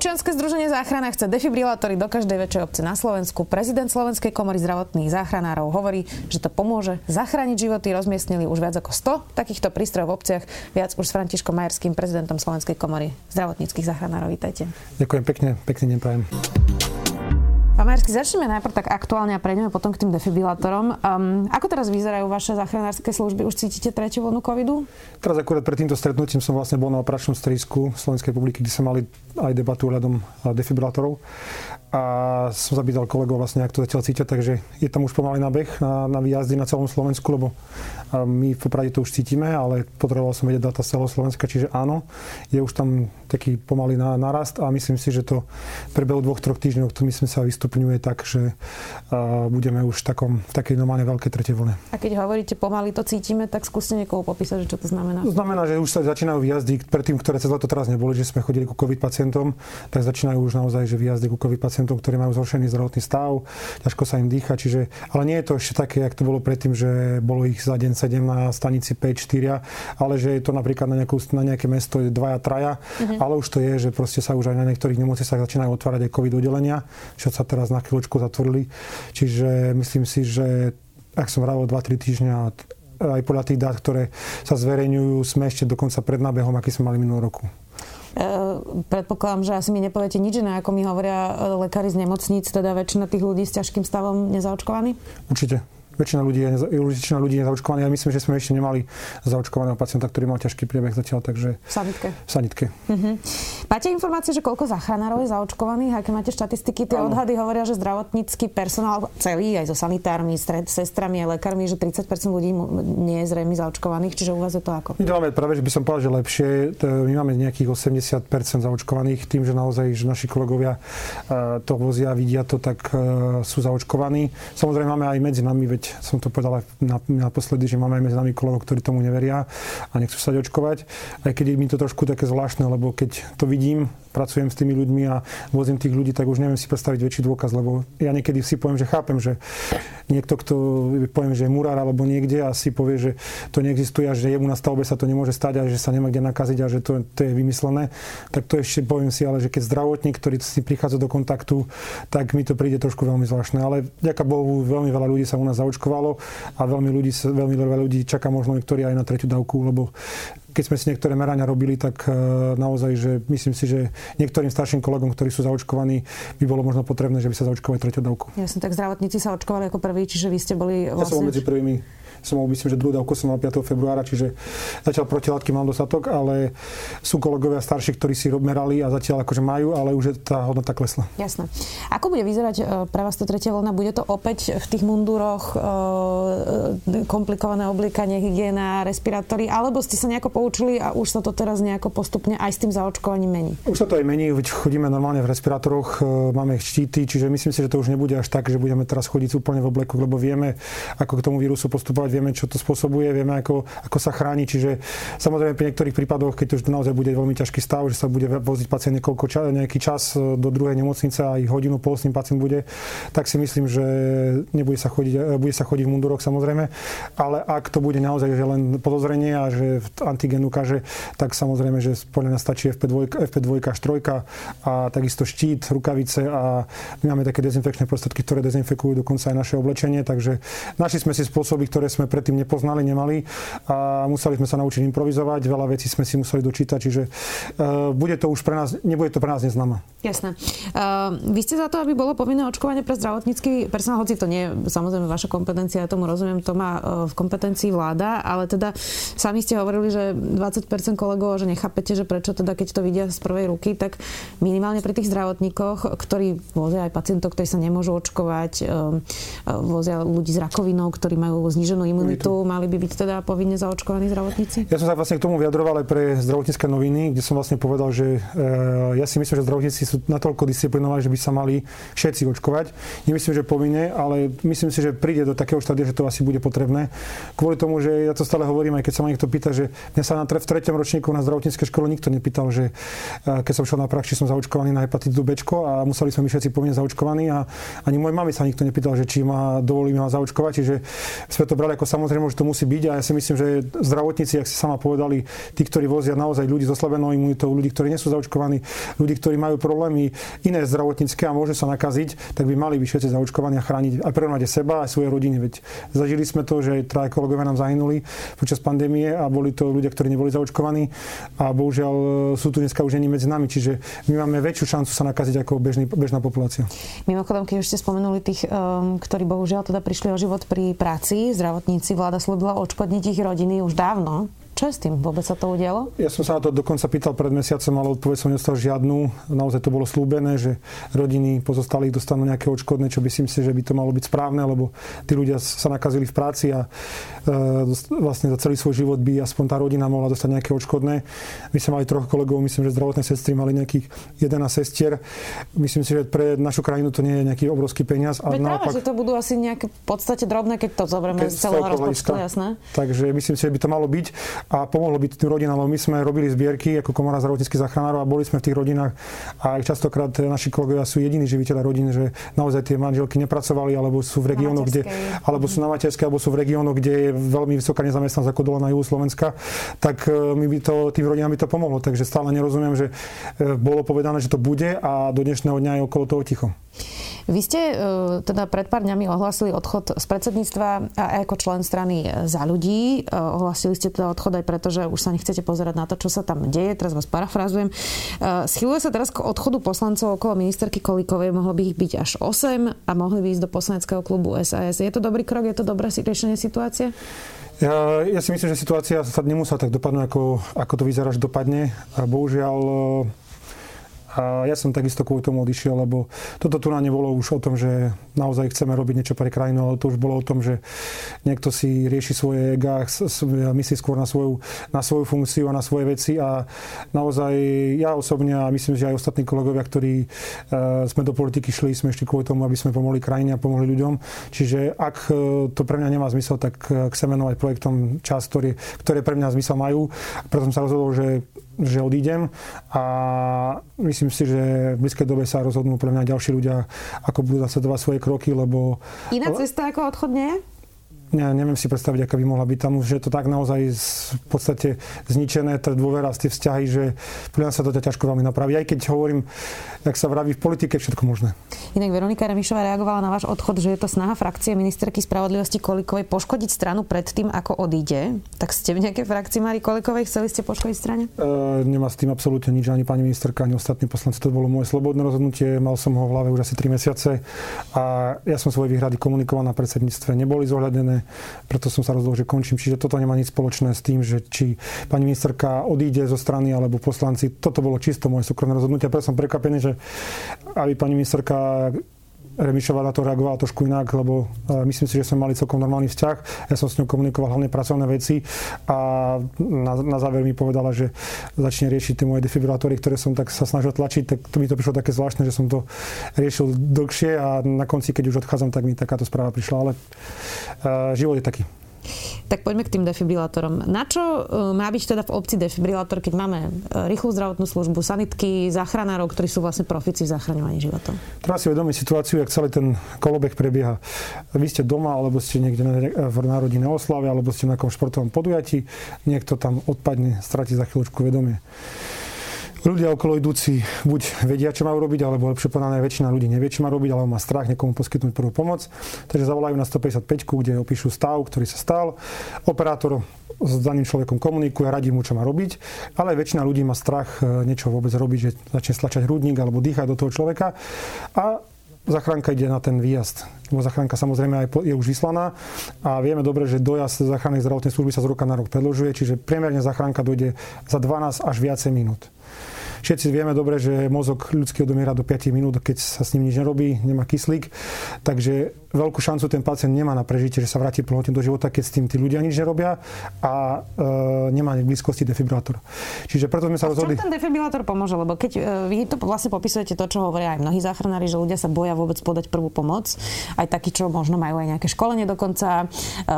Občianske združenie záchrana chce defibrilátory do každej väčšej obce na Slovensku. Prezident Slovenskej komory zdravotných záchranárov hovorí, že to pomôže zachrániť životy. Rozmiestnili už viac ako 100 takýchto prístrojov v obciach. Viac už s Františkom Majerským, prezidentom Slovenskej komory zdravotníckých záchranárov. Vítajte. Ďakujem pekne, pekne neprajem. Pán Majersky, začneme najprv tak aktuálne a prejdeme potom k tým defibrilátorom. Um, ako teraz vyzerajú vaše záchranárske služby? Už cítite tretiu vlnu covidu? Teraz akurát pred týmto stretnutím som vlastne bol na operačnom stredisku Slovenskej republiky, kde sa mali aj debatu ohľadom defibrilátorov a som zapýtal kolegov vlastne, ak to zatiaľ cítia, takže je tam už pomalý nabeh na, na výjazdy na celom Slovensku, lebo my v Poprade to už cítime, ale potreboval som vedieť data z celého Slovenska, čiže áno, je už tam taký pomalý narast a myslím si, že to prebehu dvoch, troch týždňov, to myslím sa vystupňuje tak, že budeme už v, takom, v takej normálne veľkej tretej vlne. A keď hovoríte pomaly to cítime, tak skúste niekoho popísať, že čo to znamená. To znamená, že už sa začínajú výjazdy, predtým, ktoré cez leto teraz neboli, že sme chodili ku COVID pacientom, tak začínajú už naozaj, že výjazdy ku COVID pacientom ktorí majú zhoršený zdravotný stav, ťažko sa im dýcha, čiže, ale nie je to ešte také, jak to bolo predtým, že bolo ich za deň 7 na stanici 5, 4, ale že je to napríklad na, nejakú, na nejaké mesto dvaja, traja, mm-hmm. ale už to je, že proste sa už aj na niektorých nemocniciach začínajú otvárať aj COVID oddelenia, čo sa teraz na chvíľočku zatvorili. Čiže myslím si, že ak som vravil 2-3 týždňa aj podľa tých dát, ktoré sa zverejňujú, sme ešte dokonca pred nábehom, aký sme mali minulý roku. E, predpokladám, že asi mi nepoviete nič iné, ako mi hovoria lekári z nemocníc, teda väčšina tých ľudí s ťažkým stavom nezaočkovaní? Určite väčšina ľudí, je, ľudí je zaočkovaných. Ja myslím, že sme ešte nemali zaočkovaného pacienta, ktorý mal ťažký priebeh zatiaľ, takže... V sanitke. V sanitke. Uh-huh. Máte informácie, že koľko záchranárov je zaočkovaných? Aké máte štatistiky? Tie ano. odhady hovoria, že zdravotnícky personál celý, aj so sanitármi, stred, sestrami, aj lekármi, že 30% ľudí nie je zrejme zaočkovaných, čiže u vás je to ako? My máme práve, že by som povedal, že lepšie. My máme nejakých 80% zaočkovaných tým, že naozaj že naši kolegovia to vozia, vidia to, tak sú zaočkovaní. Samozrejme máme aj medzi nami, veď som to povedal aj naposledy, že máme aj medzi nami kolegov, ktorí tomu neveria a nechcú sa očkovať. Aj keď je mi to trošku také zvláštne, lebo keď to vidím, pracujem s tými ľuďmi a vozím tých ľudí, tak už neviem si predstaviť väčší dôkaz, lebo ja niekedy si poviem, že chápem, že niekto, kto poviem, že je murár alebo niekde a si povie, že to neexistuje a že jemu na stavbe sa to nemôže stať a že sa nemá kde nakaziť a že to, to je vymyslené, tak to ešte poviem si, ale že keď zdravotník, ktorý si prichádza do kontaktu, tak mi to príde trošku veľmi zvláštne. Ale ďaká Bohu, veľmi veľa ľudí sa u nás zaočkovalo a veľmi, ľudí, veľmi veľa ľudí čaká možno niektorí aj na tretiu dávku, lebo keď sme si niektoré merania robili, tak e, naozaj, že myslím si, že niektorým starším kolegom, ktorí sú zaočkovaní, by bolo možno potrebné, že by sa zaočkovali tretiu dávku. Jasne, tak zdravotníci sa očkovali ako prví, čiže vy ste boli vlastne... Ja som vlastne- medzi prvými som mal, myslím, že druhú dávku som mal 5. februára, čiže zatiaľ protilátky mám dostatok, ale sú kolegovia starší, ktorí si merali a zatiaľ akože majú, ale už je tá hodnota klesla. Jasné. Ako bude vyzerať e, pre vás to tretia vlna? Bude to opäť v tých mundúroch e, e, komplikované obliekanie, hygiena, respirátory, alebo ste sa nejako poučili a už sa to teraz nejako postupne aj s tým zaočkovaním mení? Už sa to aj mení, chodíme normálne v respirátoroch, máme štíty, čiže myslím si, že to už nebude až tak, že budeme teraz chodiť úplne v obleku, lebo vieme, ako k tomu vírusu postupovať vieme, čo to spôsobuje, vieme, ako, ako sa chráni. Čiže samozrejme pri niektorých prípadoch, keď to už naozaj bude veľmi ťažký stav, že sa bude voziť pacient niekoľko čas, nejaký čas do druhej nemocnice a aj hodinu pol s tým pacient bude, tak si myslím, že nebude sa chodiť, bude sa chodiť v munduroch samozrejme, ale ak to bude naozaj že len podozrenie a že antigen ukáže, tak samozrejme, že podľa nás stačí FP2, FP2 až 3 a takisto štít, rukavice a my máme také dezinfekčné prostriedky, ktoré dezinfekujú dokonca aj naše oblečenie, takže našli sme si spôsoby, ktoré sme sme predtým nepoznali, nemali a museli sme sa naučiť improvizovať, veľa vecí sme si museli dočítať, čiže uh, bude to už pre nás, nebude to pre nás neznáma. Jasné. Uh, vy ste za to, aby bolo povinné očkovanie pre zdravotnícky personál, hoci to nie je samozrejme vaša kompetencia, ja tomu rozumiem, to má uh, v kompetencii vláda, ale teda sami ste hovorili, že 20% kolegov, že nechápete, že prečo teda, keď to vidia z prvej ruky, tak minimálne pri tých zdravotníkoch, ktorí vozia aj pacientov, ktorí sa nemôžu očkovať, vozia ľudí s rakovinou, ktorí majú zníženú imunitu, mali by byť teda povinne zaočkovaní zdravotníci? Ja som sa vlastne k tomu vyjadroval aj pre zdravotnícke noviny, kde som vlastne povedal, že e, ja si myslím, že zdravotníci sú natoľko disciplinovaní, že by sa mali všetci očkovať. Nemyslím, že povinne, ale myslím si, že príde do takého štádia, že to asi bude potrebné. Kvôli tomu, že ja to stále hovorím, aj keď sa ma niekto pýta, že mňa sa na tre, v treťom ročníku na zdravotníckej škole nikto nepýtal, že e, keď som šiel na prax, či som zaočkovaný na hepatitu B a museli sme my všetci povinne zaočkovaní a ani môj mami sa nikto nepýtal, že či ma dovolí ma zaočkovať, čiže sme to brali ako samozrejme, že to musí byť a ja si myslím, že zdravotníci, ak si sama povedali, tí, ktorí vozia naozaj ľudí so slabenou imunitou, ľudí, ktorí nie sú zaočkovaní, ľudí, ktorí majú problémy iné zdravotnícke a môžu sa nakaziť, tak by mali byť všetci zaočkovaní a chrániť aj aj seba, aj svoje rodiny. Veď zažili sme to, že traja kolegovia nám zahynuli počas pandémie a boli to ľudia, ktorí neboli zaočkovaní a bohužiaľ sú tu dneska už ani medzi nami, čiže my máme väčšiu šancu sa nakaziť ako bežný, bežná populácia. Mimochodom, keď už ste spomenuli tých, um, ktorí bohužiaľ teda prišli o život pri práci, zdravotníci, vláda slúbila odškodniť ich rodiny už dávno. Čo je s tým? Vôbec sa to udialo? Ja som sa na to dokonca pýtal pred mesiacom, ale odpoveď som nedostal žiadnu. Naozaj to bolo slúbené, že rodiny pozostalých dostanú nejaké odškodné, čo by si myslím, že by to malo byť správne, lebo tí ľudia sa nakazili v práci a e, vlastne za celý svoj život by aspoň tá rodina mohla dostať nejaké odškodné. My sme mali troch kolegov, myslím, že zdravotné sestry mali nejakých 11 sestier. Myslím si, že pre našu krajinu to nie je nejaký obrovský peniaz. A naopak, že to budú asi nejaké v podstate drobné, keď to zoberieme z celého rozpočtu, jasné. Takže myslím si, že by to malo byť a pomohlo by tým rodinám, lebo my sme robili zbierky ako Komora zdravotníckých záchranárov a boli sme v tých rodinách a častokrát naši kolegovia sú jediní živiteľa rodín, že naozaj tie manželky nepracovali alebo sú v regiónoch, kde, alebo sú na materskej, alebo sú v regiónoch, kde je veľmi vysoká nezamestnanosť ako dole na juhu Slovenska, tak e, my by to, tým rodinám by to pomohlo. Takže stále nerozumiem, že e, bolo povedané, že to bude a do dnešného dňa je okolo toho ticho. Vy ste uh, teda pred pár dňami ohlasili odchod z predsedníctva a ako člen strany za ľudí. Uh, ohlasili ste teda odchod aj preto, že už sa nechcete pozerať na to, čo sa tam deje. Teraz vás parafrazujem. Schyluje sa teraz k odchodu poslancov okolo ministerky Kolíkovej. Mohlo by ich byť až 8 a mohli by ísť do poslaneckého klubu SAS. Je to dobrý krok? Je to dobré riešenie situácie? Ja, ja si myslím, že situácia sa nemusela tak dopadnúť, ako, ako to vyzerá, že dopadne. A bohužiaľ a ja som takisto kvôli tomu odišiel, lebo toto tu na nebolo už o tom, že naozaj chceme robiť niečo pre krajinu, ale to už bolo o tom, že niekto si rieši svoje ega, myslí skôr na svoju, na svoju funkciu a na svoje veci a naozaj ja osobne a myslím, že aj ostatní kolegovia, ktorí uh, sme do politiky šli, sme ešte kvôli tomu, aby sme pomohli krajine a pomohli ľuďom. Čiže ak e, to pre mňa nemá zmysel, tak e, chcem venovať projektom čas, ktorý, ktoré pre mňa zmysel majú. Preto som sa rozhodol, že že odídem a myslím si, že v blízkej dobe sa rozhodnú pre mňa ďalší ľudia, ako budú zasledovať svoje kroky, lebo... Iná cesta ako odchod nie? Ne, neviem si predstaviť, aká by mohla byť tam už je to tak naozaj v podstate zničené, tá dôvera, tie vzťahy, že pre sa to ťažko veľmi napraví. Aj keď hovorím, jak sa vraví, v politike všetko možné. Inak Veronika Remišová reagovala na váš odchod, že je to snaha frakcie ministerky spravodlivosti Kolikovej poškodiť stranu pred tým, ako odíde. Tak ste v nejakej frakcii Mari Kolikovej chceli ste poškodiť strane? E, nemá s tým absolútne nič, ani pani ministerka, ani ostatní poslanci. To bolo moje slobodné rozhodnutie, mal som ho v hlave už asi 3 mesiace a ja som svoje výhrady komunikoval na predsedníctve, neboli zohľadené preto som sa rozhodol, že končím. Čiže toto nemá nič spoločné s tým, že či pani ministerka odíde zo strany alebo poslanci. Toto bolo čisto moje súkromné rozhodnutie. Preto som prekvapený, že aby pani ministerka Remišová na to reagovala trošku inak, lebo e, myslím si, že sme mali celkom normálny vzťah. Ja som s ňou komunikoval hlavne pracovné veci a na, na záver mi povedala, že začne riešiť tie moje defibrilátory, ktoré som tak sa snažil tlačiť, tak to mi to prišlo také zvláštne, že som to riešil dlhšie a na konci, keď už odchádzam, tak mi takáto správa prišla, ale uh, život je taký. Tak poďme k tým defibrilátorom. Na čo e, má byť teda v obci defibrilátor, keď máme e, rýchlu zdravotnú službu, sanitky, záchranárov, ktorí sú vlastne profici v zachraňovaní životov? Treba si uvedomiť situáciu, jak celý ten kolobeh prebieha. Vy ste doma, alebo ste niekde v národine oslave, alebo ste na nejakom športovom podujatí, niekto tam odpadne, stratí za chvíľočku vedomie ľudia okolo idúci buď vedia, čo majú robiť, alebo lepšie povedané, väčšina ľudí nevie, čo má robiť, alebo má strach niekomu poskytnúť prvú pomoc. Takže zavolajú na 155, kde opíšu stav, ktorý sa stal. Operátor s daným človekom komunikuje, radí mu, čo má robiť, ale väčšina ľudí má strach e, niečo vôbec robiť, že začne stlačať hrudník alebo dýchať do toho človeka. A zachránka ide na ten výjazd. Lebo zachránka samozrejme aj je už vyslaná a vieme dobre, že dojazd záchrannej zdravotnej služby sa z roka na rok predlžuje, čiže priemerne zachránka dojde za 12 až viacej minút. Všetci vieme dobre, že mozog ľudský odomiera do 5 minút, keď sa s ním nič nerobí, nemá kyslík. Takže veľkú šancu ten pacient nemá na prežitie, že sa vráti plnohodnotne do života, keď s tým tí ľudia nič nerobia a e, nemá v blízkosti defibrilátor. Čiže preto sme sa a rozhodli... ten defibrilátor pomôže? Lebo keď e, vy to vlastne popisujete to, čo hovoria aj mnohí záchranári, že ľudia sa boja vôbec podať prvú pomoc. Aj takí, čo možno majú aj nejaké školenie dokonca, e,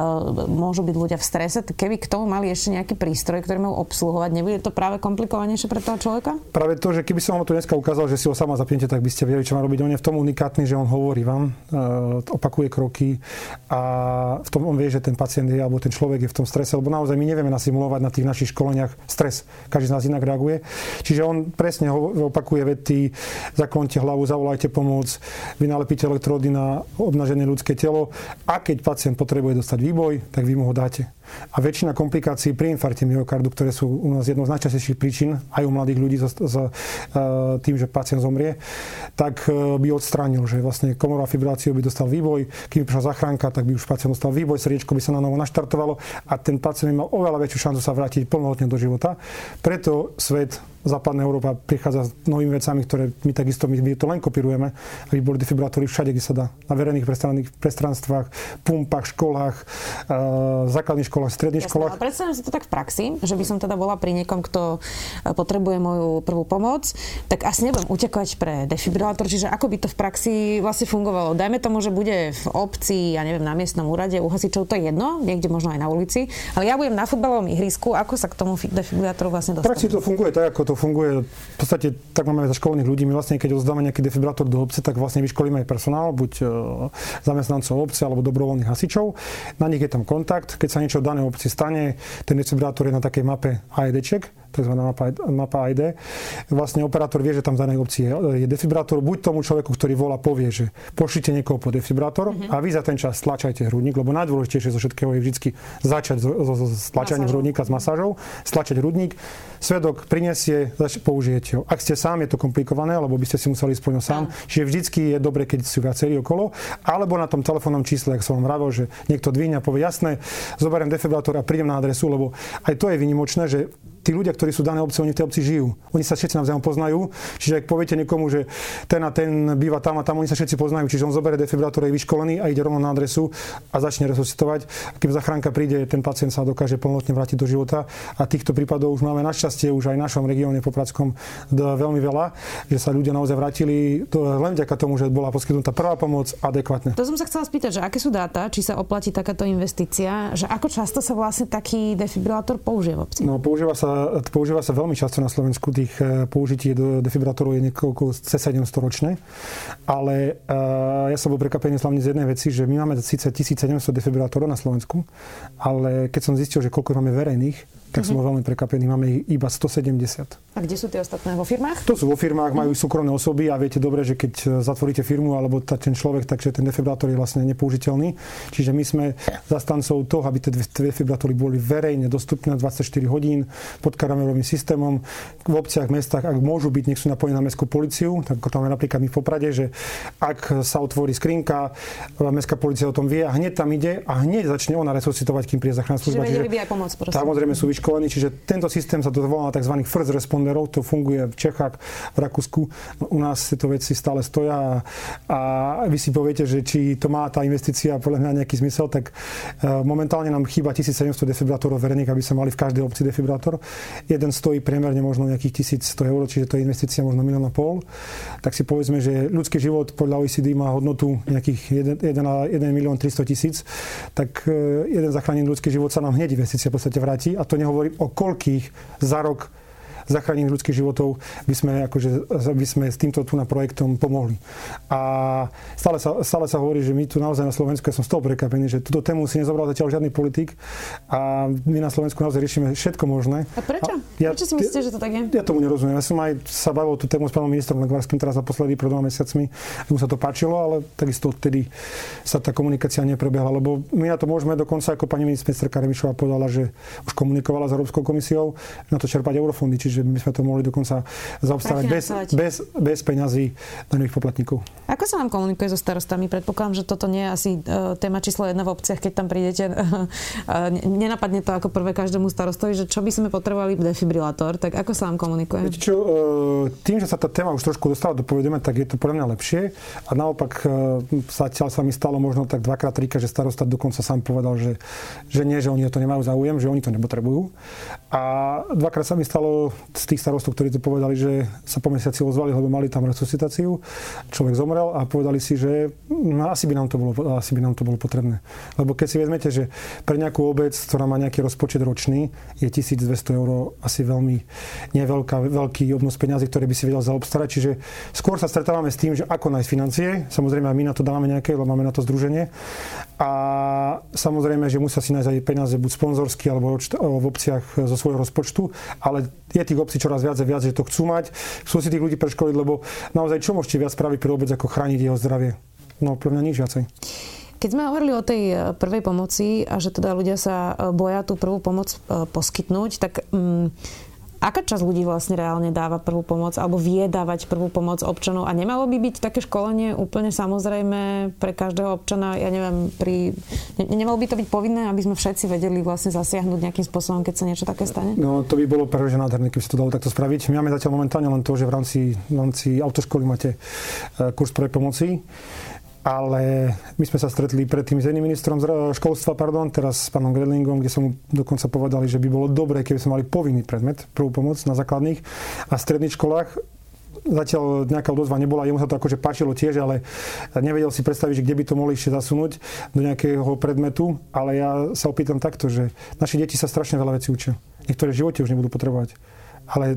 môžu byť ľudia v strese. Keby k tomu mali ešte nejaký prístroj, ktorý majú obsluhovať, nebude to práve komplikovanejšie pre toho človeka? Práve to, že keby som vám to dneska ukázal, že si ho sama zapnete, tak by ste vedeli, čo má robiť. On je v tom unikátny, že on hovorí vám, e, opakuje kroky a v tom on vie, že ten pacient je alebo ten človek je v tom strese, lebo naozaj my nevieme nasimulovať na tých našich školeniach stres. Každý z nás inak reaguje. Čiže on presne opakuje vety, zaklonte hlavu, zavolajte pomoc, vy nalepíte elektrody na obnažené ľudské telo a keď pacient potrebuje dostať výboj, tak vy mu ho dáte. A väčšina komplikácií pri infarte myokardu, ktoré sú u nás jednou z najčastejších príčin, aj u mladých ľudí s, s tým, že pacient zomrie, tak e, by odstránil, že vlastne komorová fibráciu by dostal výboj, kým prišla zachránka, tak by už pacient dostal výboj, srdiečko by sa na novo naštartovalo a ten pacient by mal oveľa väčšiu šancu sa vrátiť plnohodnotne do života. Preto svet západná Európa prichádza s novými vecami, ktoré my takisto my, my to len kopírujeme, aby boli defibrilátory všade, kde sa dá. Na verejných prestranstvách, pumpách, školách, uh, základných školách, stredných Jasne, školách. predstavím si to tak v praxi, že by som teda bola pri niekom, kto e, potrebuje moju prvú pomoc, tak asi nebudem utekať pre defibrilátor, čiže ako by to v praxi vlastne fungovalo. Dajme tomu, že bude v obci, ja neviem, na miestnom úrade u hasičov, to je jedno, niekde možno aj na ulici, ale ja budem na futbalovom ihrisku, ako sa k tomu defibrilátoru vlastne dostane? V praxi to funguje tak, ako to to funguje, v podstate tak máme za školných ľudí. My vlastne, keď odozdáme nejaký defibrátor do obce, tak vlastne vyškolíme aj personál, buď e, zamestnancov obce alebo dobrovoľných hasičov. Na nich je tam kontakt. Keď sa niečo v danej obci stane, ten defibrátor je na takej mape AEDček, tzv. mapa, mapa ID. Vlastne operátor vie, že tam v danej obci je, je defibrátor. Buď tomu človeku, ktorý volá, povie, že pošlite niekoho po defibrátor mm-hmm. a vy za ten čas stlačajte hrudník, lebo najdôležitejšie zo všetkého je vždy začať so, stlačaním hrudníka s masážou, stlačať hrudník. Svedok prinesie, použijete ho. Ak ste sám, je to komplikované, lebo by ste si museli splňať sám. Mm. Čiže vždycky je dobre, keď sú viacerí okolo. Alebo na tom telefónnom čísle, ak som vám vravil, že niekto dvíňa a povie, jasné, zoberiem defibrátor a prídem na adresu, lebo aj to je vynimočné, že tí ľudia, ktorí sú dané obce, oni v tej obci žijú. Oni sa všetci navzájom poznajú. Čiže ak poviete niekomu, že ten a ten býva tam a tam, oni sa všetci poznajú. Čiže on zoberie defibrátor, je vyškolený a ide rovno na adresu a začne resuscitovať. A keď zachránka príde, ten pacient sa dokáže plnotne vrátiť do života. A týchto prípadov už máme našťastie už aj v našom regióne Popradskom veľmi veľa, že sa ľudia naozaj vrátili to len vďaka tomu, že bola poskytnutá prvá pomoc adekvátne. To som sa chcela spýtať, že aké sú dáta, či sa oplatí takáto investícia, že ako často sa vlastne taký defibrilátor používa v obci? No, používa sa používa sa veľmi často na Slovensku. Tých eh, použití do defibrátorov je niekoľko C700 ročne. Ale uh, ja som bol prekvapený hlavne z jednej veci, že my máme síce 1700 defibrátorov na Slovensku, ale keď som zistil, že koľko máme verejných, tak som bol veľmi prekvapený. Máme ich iba 170. A kde sú tie ostatné? Vo firmách? To sú vo firmách, majú súkromné osoby a viete dobre, že keď e, zatvoríte firmu alebo ten človek, takže ten defibrátor je vlastne nepoužiteľný. Čiže my sme zastancov toho, aby tie defibrátory boli verejne dostupné 24 hodín pod kamerovým systémom. V obciach, mestách, ak môžu byť, nech sú napojení na mestskú policiu, tak tam napríklad my v Poprade, že ak sa otvorí skrinka, e, mestská policia o tom vie a hneď tam ide a hneď začne ona resuscitovať, kým príde záchranná služba. Čiže vedeli by aj pomôcť, Samozrejme sú vyškolení, čiže tento systém sa to volá tzv. first responderov, to funguje v Čechách, v Rakúsku. U nás tieto veci stále stoja a, a vy si poviete, že či to má tá investícia podľa mňa nejaký zmysel, tak uh, momentálne nám chýba 1700 defibrátorov verejných, aby sme mali v každej obci defibrátor. Jeden stojí priemerne možno nejakých 1100 eur, čiže to je investícia možno milión a pol. Tak si povedzme, že ľudský život podľa OECD má hodnotu nejakých 1, 1, 1 milión 300 tisíc, tak uh, jeden zachránený ľudský život sa nám hneď investícia v podstate vráti a to nehovorím o koľkých za rok zachránení ľudských životov by sme, akože, by sme s týmto tu na projektom pomohli. A stále sa, stále sa hovorí, že my tu naozaj na Slovensku, ja som z toho prekapený, že túto tému si nezobral zatiaľ žiadny politik a my na Slovensku naozaj riešime všetko možné. A prečo? A ja, prečo si myslíte, že to tak je? Ja tomu nerozumiem. Ja som aj sa bavil tú tému s pánom ministrom Legvarským teraz naposledy pred dvoma mesiacmi. Mu sa to páčilo, ale takisto odtedy sa tá komunikácia neprebehla, lebo my na to môžeme dokonca, ako pani ministerka Revišová povedala, že už komunikovala s Európskou komisiou, na to čerpať eurofondy. Čiže čiže my sme to mohli dokonca zaobstarať bez, bez, bez peňazí daňových poplatníkov. Ako sa vám komunikuje so starostami? Predpokladám, že toto nie je asi uh, téma číslo jedna v obciach, keď tam prídete. Uh, nenapadne to ako prvé každému starostovi, že čo by sme potrebovali defibrilátor, tak ako sa vám komunikuje? Viete čo, uh, tým, že sa tá téma už trošku dostala do povedomia, tak je to pre mňa lepšie. A naopak zatiaľ sa mi stalo možno tak dvakrát, trikrát, že starosta dokonca sám povedal, že, že nie, že oni o to nemajú záujem, že oni to nepotrebujú. A dvakrát sa mi stalo z tých starostov, ktorí to povedali, že sa po mesiaci ozvali, lebo mali tam resuscitáciu. Človek zomrel a povedali si, že no, asi, by nám to bolo, asi by nám to bolo potrebné. Lebo keď si vezmete, že pre nejakú obec, ktorá má nejaký rozpočet ročný, je 1200 eur asi veľmi neveľká, veľký obnos peniazy, ktoré by si vedel zaobstarať. Čiže skôr sa stretávame s tým, že ako nájsť financie. Samozrejme my na to dávame nejaké, lebo máme na to združenie. A samozrejme, že musia si nájsť aj peniaze buď sponzorsky alebo v obciach zo svojho rozpočtu, ale je tých obcí čoraz viac a viac, že to chcú mať. Chcú si tých ľudí preškoliť, lebo naozaj čo môžete viac spraviť pre obec, ako chrániť jeho zdravie? No, pre mňa nič viacej. Keď sme hovorili o tej e, prvej pomoci a že teda ľudia sa e, boja tú prvú pomoc e, poskytnúť, tak um, Aká časť ľudí vlastne reálne dáva prvú pomoc alebo vie dávať prvú pomoc občanov? A nemalo by byť také školenie úplne samozrejme pre každého občana? Ja neviem, pri... Ne, nemalo by to byť povinné, aby sme všetci vedeli vlastne zasiahnuť nejakým spôsobom, keď sa niečo také stane? No to by bolo prvé, že nádherné, keby sa to dalo takto spraviť. My máme zatiaľ momentálne len to, že v rámci, v rámci autoškoly máte e, kurz pre pomoci ale my sme sa stretli predtým s jedným ministrom školstva, pardon, teraz s pánom Gredlingom, kde som mu dokonca povedali, že by bolo dobré, keby sme mali povinný predmet, prvú pomoc na základných a stredných školách. Zatiaľ nejaká odozva nebola, jemu sa to akože páčilo tiež, ale nevedel si predstaviť, že kde by to mohli ešte zasunúť do nejakého predmetu, ale ja sa opýtam takto, že naše deti sa strašne veľa vecí učia. Niektoré v živote už nebudú potrebovať ale e,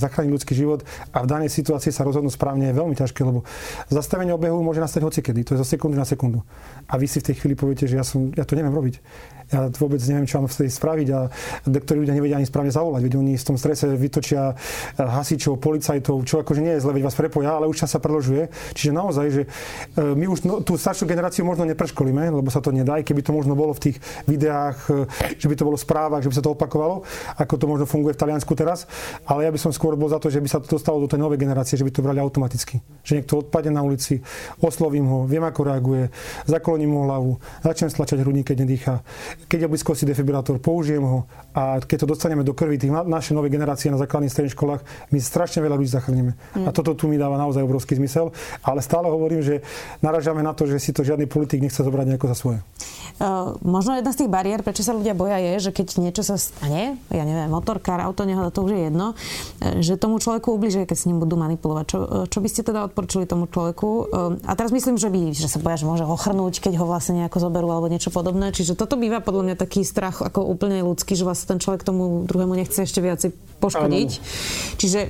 zachrániť ľudský život a v danej situácii sa rozhodnúť správne je veľmi ťažké, lebo zastavenie obehu môže nastať hocikedy, to je zo sekundy na sekundu. A vy si v tej chvíli poviete, že ja, som, ja to neviem robiť ja vôbec neviem, čo mám vtedy spraviť a doktori ľudia nevedia ani správne zavolať, veď oni v tom strese vytočia eh, hasičov, policajtov, čo akože nie je zle, veď vás prepoja, ale už čas sa predlžuje. Čiže naozaj, že eh, my už no, tú staršiu generáciu možno nepreškolíme, lebo sa to nedá, aj keby to možno bolo v tých videách, eh, že by to bolo v že by sa to opakovalo, ako to možno funguje v Taliansku teraz, ale ja by som skôr bol za to, že by sa to dostalo do tej novej generácie, že by to brali automaticky. Že niekto odpadne na ulici, oslovím ho, viem ako reaguje, zakloním mu hlavu, začnem stlačať hrudník, keď nedýcha keď je blízkosti defibrilátor, použijem ho a keď to dostaneme do krvi tých našej novej generácie na základných stredných školách, my strašne veľa ľudí zachránime. Mm. A toto tu mi dáva naozaj obrovský zmysel, ale stále hovorím, že naražame na to, že si to žiadny politik nechce zobrať nejako za svoje. Uh, možno jedna z tých bariér, prečo sa ľudia boja, je, že keď niečo sa stane, ja neviem, motorkár, auto, nehoda, to už je jedno, e, že tomu človeku ubližuje, keď s ním budú manipulovať. Čo, e, čo by ste teda odporčili tomu človeku? Uh, a teraz myslím, že, by, že sa boja, že môže ochrnúť, keď ho vlastne nejako zoberú alebo niečo podobné. Čiže toto býva podľa mňa taký strach ako úplne ľudský, že vlastne ten človek tomu druhému nechce ešte viacej poškodiť. Áno. Čiže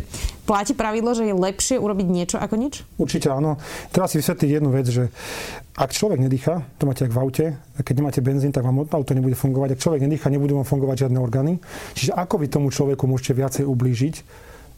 platí pravidlo, že je lepšie urobiť niečo ako nič? Určite áno. Teraz si vysvetliť jednu vec, že ak človek nedýcha, to máte ak v aute, keď nemáte benzín, tak vám auto nebude fungovať. Ak človek nedýcha, nebudú vám fungovať žiadne orgány. Čiže ako vy tomu človeku môžete viacej ublížiť,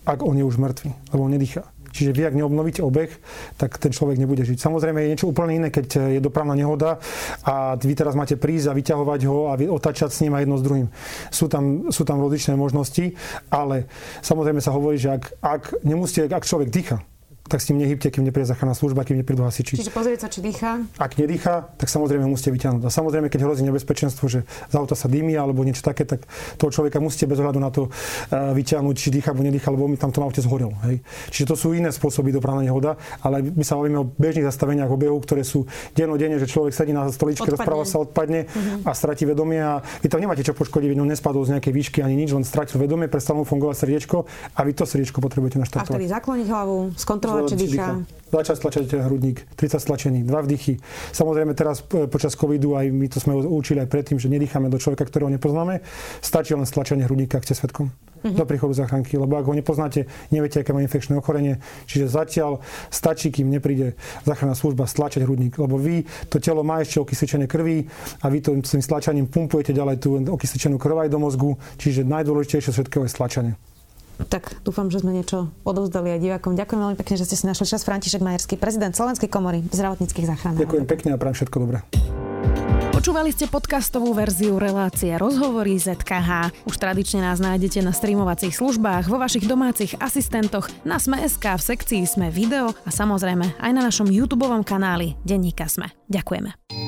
ak on je už mŕtvý, lebo on nedýcha. Čiže vy, ak neobnovíte obeh, tak ten človek nebude žiť. Samozrejme je niečo úplne iné, keď je dopravná nehoda a vy teraz máte prísť a vyťahovať ho a otačať s ním a jedno s druhým. Sú tam, sú tam rozličné možnosti, ale samozrejme sa hovorí, že ak, ak nemusíte, ak človek dýcha, tak s ním nehybte, kým nepríde záchranná služba, kým neprídu hasiči. Čiže pozrieť sa, či dýcha. Ak nedýcha, tak samozrejme musíte vyťahnuť. A samozrejme, keď hrozí nebezpečenstvo, že z auta sa dými alebo niečo také, tak toho človeka musíte bez ohľadu na to uh, vyťahnuť, či dýcha alebo nedýcha, lebo mi tam to aute zhorel. Hej. Čiže to sú iné spôsoby dopravná nehoda, ale my sa bavíme o bežných zastaveniach obehu, ktoré sú dennodenne, že človek sedí na stoličke, rozpráva sa, odpadne uh-huh. a stratí vedomie a vy tam nemáte čo poškodiť, on nespadol z nejakej výšky ani nič, len stratil vedomie, prestalo fungovať srdiečko a vy to srdiečko potrebujete naštartovať. A vtedy zakloniť hlavu, skontrolovať, či dýcha začať stlačať hrudník, 30 stlačení, dva vdychy. Samozrejme teraz počas covidu aj my to sme učili aj predtým, že nedýchame do človeka, ktorého nepoznáme. Stačí len stlačenie hrudníka, ak ste svetkom mm-hmm. do príchodu záchranky, lebo ak ho nepoznáte, neviete, aké má infekčné ochorenie. Čiže zatiaľ stačí, kým nepríde záchranná služba, stlačať hrudník, lebo vy, to telo má ešte okysličené krvi a vy to tým stlačaním pumpujete ďalej tú okysličenú krv aj do mozgu, čiže najdôležitejšie všetkého je stlačanie. Tak dúfam, že sme niečo odovzdali aj divákom. Ďakujem veľmi pekne, že ste si našli čas. František Majerský, prezident Slovenskej komory zdravotníckých záchranárov. Ďakujem pekne a prajem všetko dobré. Počúvali ste podcastovú verziu relácie Rozhovory ZKH. Už tradične nás nájdete na streamovacích službách, vo vašich domácich asistentoch, na Sme.sk, v sekcii Sme video a samozrejme aj na našom YouTube kanáli Denníka Sme. Ďakujeme.